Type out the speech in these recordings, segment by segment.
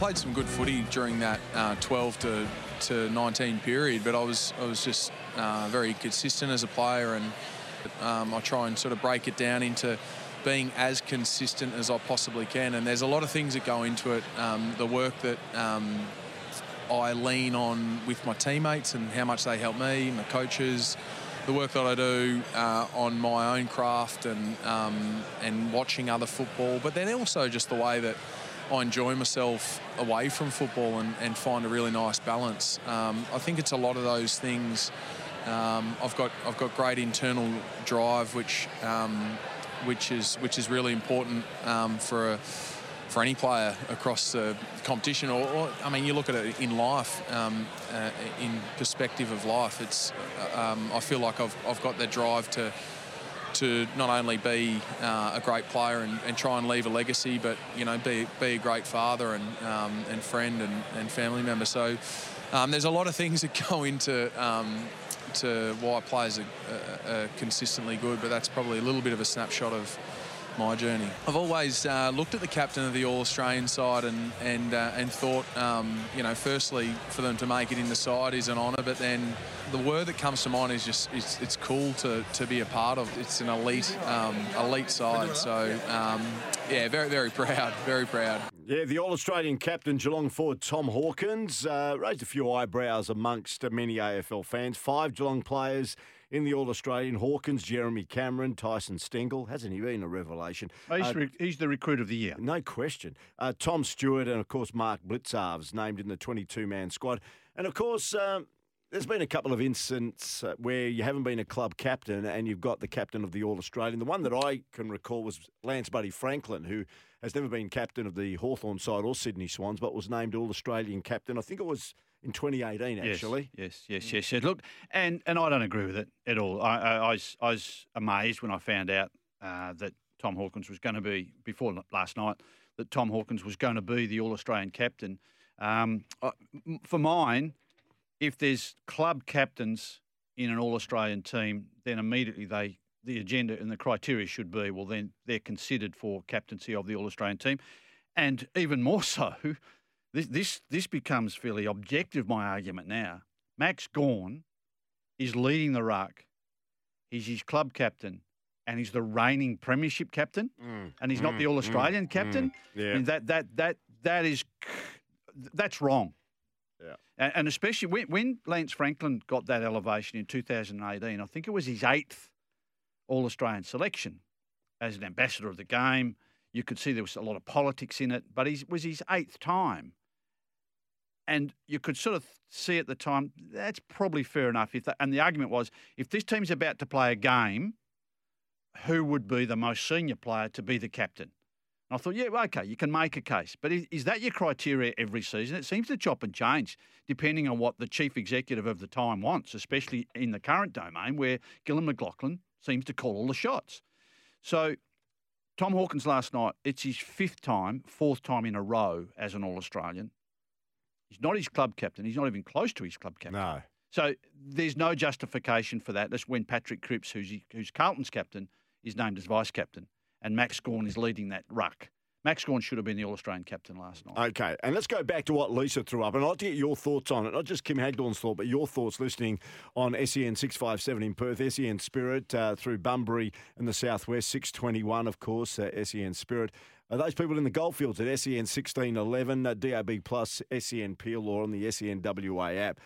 Played some good footy during that uh, 12 to, to 19 period, but I was I was just uh, very consistent as a player, and um, I try and sort of break it down into being as consistent as I possibly can. And there's a lot of things that go into it. Um, the work that um, I lean on with my teammates and how much they help me, my coaches, the work that I do uh, on my own craft and um, and watching other football, but then also just the way that I enjoy myself away from football and, and find a really nice balance. Um, I think it's a lot of those things. Um, I've got I've got great internal drive, which um, which is which is really important um, for a, for any player across the competition. Or, or, I mean, you look at it in life, um, uh, in perspective of life. It's uh, um, I feel like I've I've got that drive to to not only be uh, a great player and, and, try and leave a legacy, but you know be, be a great father and, um, and friend and, and, family member. So um, there's a lot of things that go into um, to why players are, are, consistently good, but that's probably a little bit of a snapshot of my journey. I've always uh, looked at the captain of the All Australian side and and uh, and thought, um, you know, firstly for them to make it in the side is an honour, but then the word that comes to mind is just it's, it's cool to, to be a part of. It's an elite um, elite side. So um, yeah, very very proud, very proud. Yeah, the All Australian captain Geelong forward Tom Hawkins uh, raised a few eyebrows amongst many AFL fans. Five Geelong players in the All Australian Hawkins, Jeremy Cameron, Tyson Stengel. Hasn't he been a revelation? He's, uh, re- he's the recruit of the year. No question. Uh, Tom Stewart and, of course, Mark Blicavs named in the 22 man squad. And, of course, um, there's been a couple of incidents uh, where you haven't been a club captain and you've got the captain of the All Australian. The one that I can recall was Lance Buddy Franklin, who has never been captain of the Hawthorn side or Sydney Swans, but was named All Australian captain. I think it was in 2018, actually. Yes, yes, yes, yes. Look, and, and I don't agree with it at all. I, I, I, was, I was amazed when I found out uh, that Tom Hawkins was going to be, before last night, that Tom Hawkins was going to be the All Australian captain. Um, for mine, if there's club captains in an All Australian team, then immediately they the agenda and the criteria should be well then they're considered for captaincy of the All Australian team, and even more so, this this this becomes fairly objective. My argument now, Max Gawn is leading the ruck. He's his club captain, and he's the reigning premiership captain, mm, and he's mm, not the All Australian mm, captain. Mm, yeah. I mean, that that that that is that's wrong. Yeah. And, and especially when, when Lance Franklin got that elevation in 2018, I think it was his eighth All Australian selection as an ambassador of the game. You could see there was a lot of politics in it, but it was his eighth time. And you could sort of see at the time that's probably fair enough. If and the argument was, if this team's about to play a game, who would be the most senior player to be the captain? I thought, yeah, okay, you can make a case. But is, is, that your criteria every season? It seems to chop and change depending on what the chief executive of the time wants, especially in the current domain where Gillon McLachlan seems to call all the shots. So, Tom Hawkins last night, it's his fifth time, fourth time in a row as an All Australian. He's not his club captain. He's not even close to his club captain. No. So, there's no justification for that. That's when Patrick Cripps, who's, who's Carlton's captain, is named as vice captain and Max Gawn is leading that ruck. Max Gawn should have been the All Australian captain last night. Okay, and let's go back to what Lisa threw up, and I'd like to get your thoughts on it. Not just Kim Hagdorn's thought, but your thoughts listening on SEN six five seven in Perth, SEN Spirit uh, through Bunbury in the southwest, six twenty one, of course, uh, SEN Spirit. Those people in the goldfields at SEN sixteen eleven, uh, DAB plus SEN Peel or on the SEN WA app.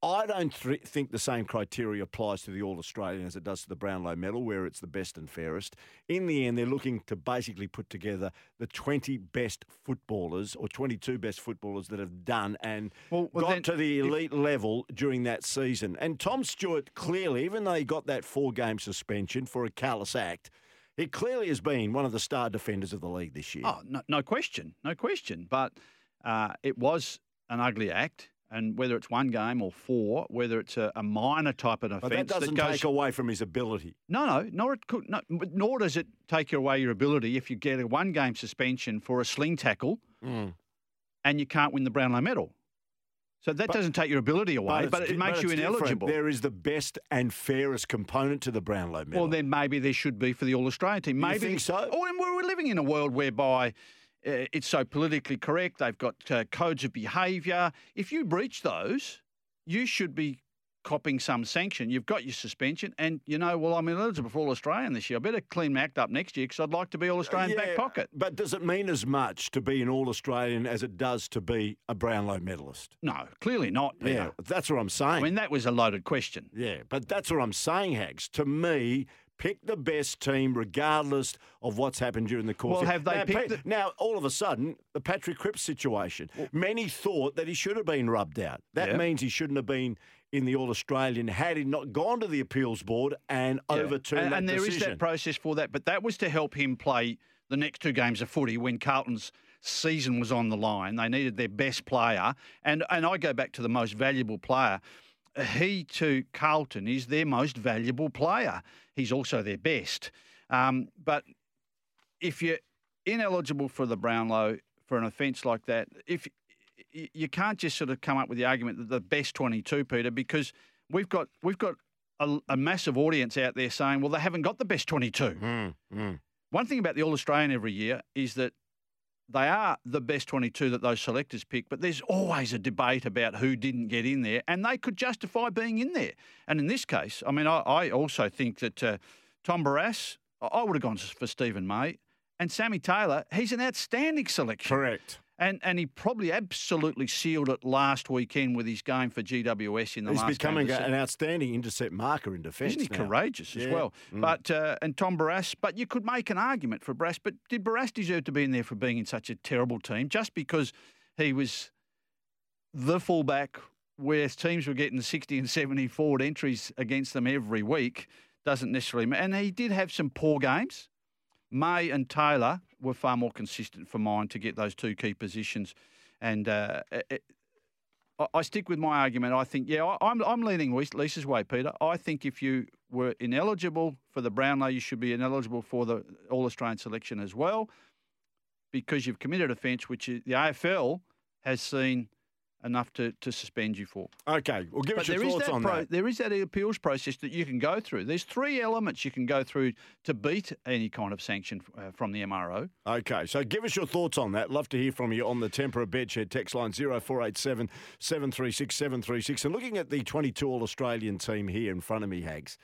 I don't th- think the same criteria applies to the All Australian as it does to the Brownlow medal, where it's the best and fairest. In the end, they're looking to basically put together the 20 best footballers or 22 best footballers that have done and well, well, got to the elite if... level during that season. And Tom Stewart, clearly, even though he got that four game suspension for a callous act, He clearly has been one of the star defenders of the league this year. Oh, no, no question, no question. But uh, it was an ugly act. And whether it's one game or four, whether it's a, a minor type of offence, but that doesn't goes, take away from his ability. No, no, nor it could, no, nor does it take away your ability if you get a one game suspension for a sling tackle Mm. and you can't win the Brownlow medal. So that But- doesn't take your ability away, but, it's it makes but you it's different. ineligible. There is the best and fairest component to the Brownlow medal. Well, then maybe there should be for the All Australian team. Maybe think so? Oh, and we're living in a world whereby it's so politically correct. They've got uh, codes of behaviour. If you breach those, you should be copping some sanction. You've got your suspension, and you know, well, I'm eligible for All Australian this year. I better clean my act up next year because I'd like to be All Australian back Yeah, pocket. But does it mean as much to be an All Australian as it does to be a Brownlow medalist? No, clearly not. Peter. Yeah, that's what I'm saying. I mean, that was a loaded question. Yeah, but that's what I'm saying, Hags. To me, pick the best team regardless of what's happened during the course. Well, of- have they now, picked Pa- the- now, all of a sudden, the Patrick Cripps situation. Many thought that he should have been rubbed out. That Yeah. means he shouldn't have been in the All Australian had he not gone to the appeals board and Yeah. overturned and, that and there is decision. that process for that, but that was to help him play the next two games of footy when Carlton's season was on the line. They needed their best player, and and I go back to the most valuable player. He to Carlton is their most valuable player. He's also their best. Um, but if you're ineligible for the Brownlow for an offence like that, if you can't just sort of come up with the argument that the best 22, Peter, because we've got we've got a, a massive audience out there saying, well, they haven't got the best 22. Mm, mm. One thing about the All Australian every year is that they are the best 22 that those selectors pick, but there's always a debate about who didn't get in there, and they could justify being in there. And in this case, I mean, I, I also think that uh, Tom Barrass, I- I would have gone for Steven May, and Sammy Taylor, he's an outstanding selection. Correct. And and he probably absolutely sealed it last weekend with his game for GWS in the He's last becoming game. of a- an outstanding intercept marker in defence. isn't he now. courageous as well? Mm. But uh, and Tom Barrass, but you could make an argument for Barrass. But did Barrass deserve to be in there for being in such a terrible team just because he was the fullback where teams were getting sixty and seventy forward entries against them every week? Doesn't necessarily, and he did have some poor games. May and Taylor were far more consistent for mine to get those two key positions, and uh, it, I- stick with my argument. I think, yeah, I'm, I'm leaning Lisa's way, Peter. I think if you were ineligible for the Brownlow, you should be ineligible for the All Australian selection as well, because you've committed offence, which is, the AFL has seen enough to, to suspend you for. Okay, well, give But us your there is thoughts that on pro- that. there is that appeals process that you can go through. There's three elements you can go through to beat any kind of sanction uh, from the MRO. Okay, so give us your thoughts on that. Love to hear from you on the Tempera Bedshed text line 0487 736 736. And looking at the 22 All Australian team here in front of me, Hags,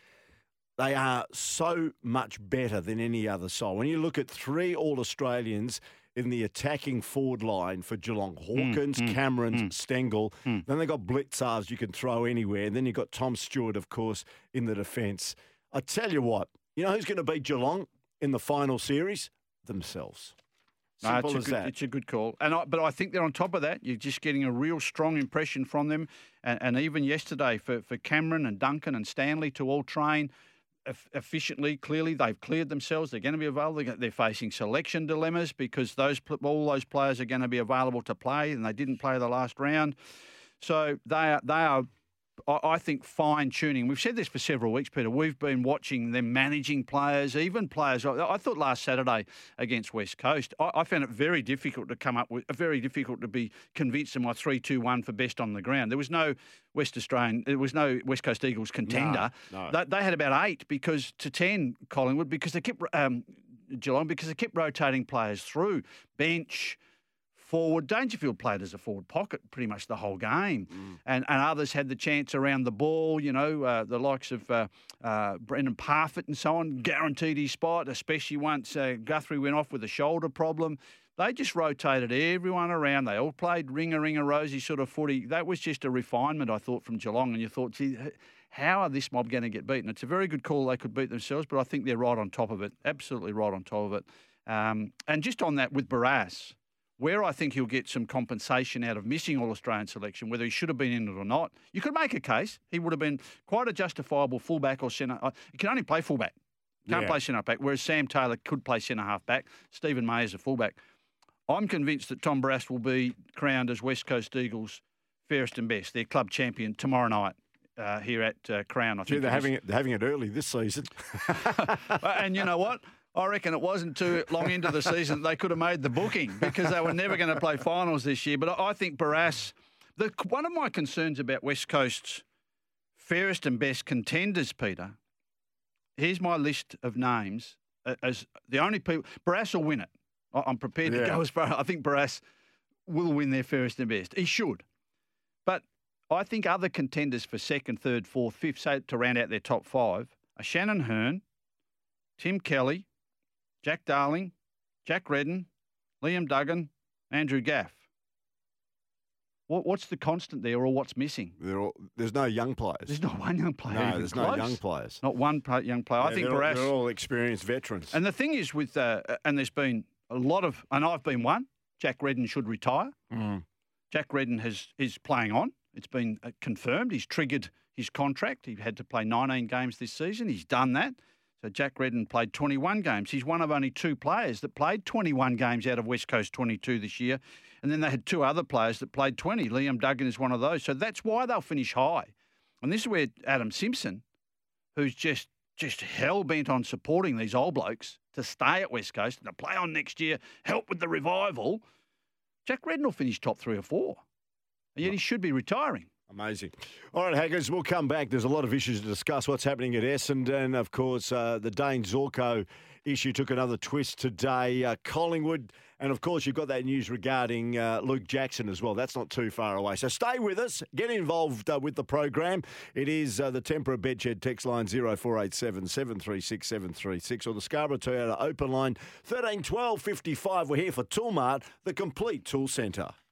they are so much better than any other side. When you look at three All Australians in the attacking forward line for Geelong, hmm, Hawkins, hmm, Cameron, hmm. Stengel, then they've got Blicavs you can throw anywhere. And then you've got Tom Stewart, of course, in the defence. I tell you what, you know who's going to beat Geelong in the final series? Themselves. No, it's, a good, that. it's a good call, and I, but I think they're on top of that. You're just getting a real strong impression from them, and, and even yesterday for, for Cameron and Duncan and Stanley to all train efficiently. Clearly, they've cleared themselves. They're going to be available. They're facing selection dilemmas because those all those players are going to be available to play, and they didn't play the last round. So they are they are. I think fine tuning. We've said this for several weeks, Peter. We've been watching them managing players, even players. I thought last Saturday against West Coast, I, found it very difficult to come up with, very difficult to be convinced of my three-two-one for best on the ground. There was no West Australian, there was no West Coast Eagles contender. no. They, they had about eight because to ten Collingwood because they kept um, Geelong because they kept rotating players through bench forward. Dangerfield played as a forward pocket pretty much the whole game, and and others had the chance around the ball. You know, uh, the likes of uh, uh, Brandan Parfitt and so on guaranteed his spot, especially once uh, Guthrie went off with a shoulder problem. They just rotated everyone around. They all played ringer, ringer, rosy sort of footy. That was just a refinement, I thought, from Geelong. And you thought, gee, how are this mob going to get beaten? It's a very good call. They could beat themselves, but I think they're right on top of it. Absolutely right on top of it. Um, and just on that with Barrass, where I think he'll get some compensation out of missing All Australian selection, whether he should have been in it or not, you could make a case he would have been quite a justifiable fullback or centre. Uh, He can only play fullback. Can't Yeah. play centre back. Whereas Sam Taylor could play centre half back. Steven May is a fullback. I'm convinced that Tom Barrass will be crowned as West Coast Eagles fairest and best, their club champion tomorrow night uh, here at uh, Crown. I think they're having it, they're having it early this season. And you know what? I reckon it wasn't too long into the season they could have made the booking because they were never going to play finals this year. But I think Barrass, the, one of my concerns about West Coast's fairest and best contenders, Peter, here's my list of names as the only people. Barrass will win it. I'm prepared to go as far. I think Barrass will win their fairest and best. He should. But I think other contenders for second, third, fourth, fifth, say to round out their top five are Shannon Hurn, Tim Kelly, Jack Darling, Jack Redden, Liam Duggan, Andrew Gaff. What, what's the constant there, or what's missing? They're all, there's no young players. There's not one young player. no, there's close. no young players. Not one young player. I think they're, all- Barrass. they're all experienced veterans. And the thing is, with uh, and there's been a lot of, and I've been one. Jack Redden should retire. Mm. Jack Redden has is playing on. It's been uh, confirmed. He's triggered his contract. He had to play 19 games this season. He's done that. So Jack Redden played 21 games. He's one of only two players that played 21 games out of West Coast 22 this year. And then they had two other players that played 20. Liam Duggan is one of those. So that's why they'll finish high. And this is where Adam Simpson, who's just just hell bent on supporting these old blokes to stay at West Coast and to play on next year, help with the revival. Jack Redden will finish top three or four. And yet he should be retiring. Amazing. All right, Haggers, we'll come back. There's a lot of issues to discuss. What's happening at Essendon, of course, uh, the Dayne Zorko issue took another twist today. Uh, Collingwood, and of course, you've got that news regarding uh, Luke Jackson as well. That's not too far away. So stay with us. Get involved uh, with the program. It is uh, the Tempera Bedshed text line 0487 736 736 or the Scarborough Toyota open line 13 12 55. We're here for Toolmart, the complete tool centre.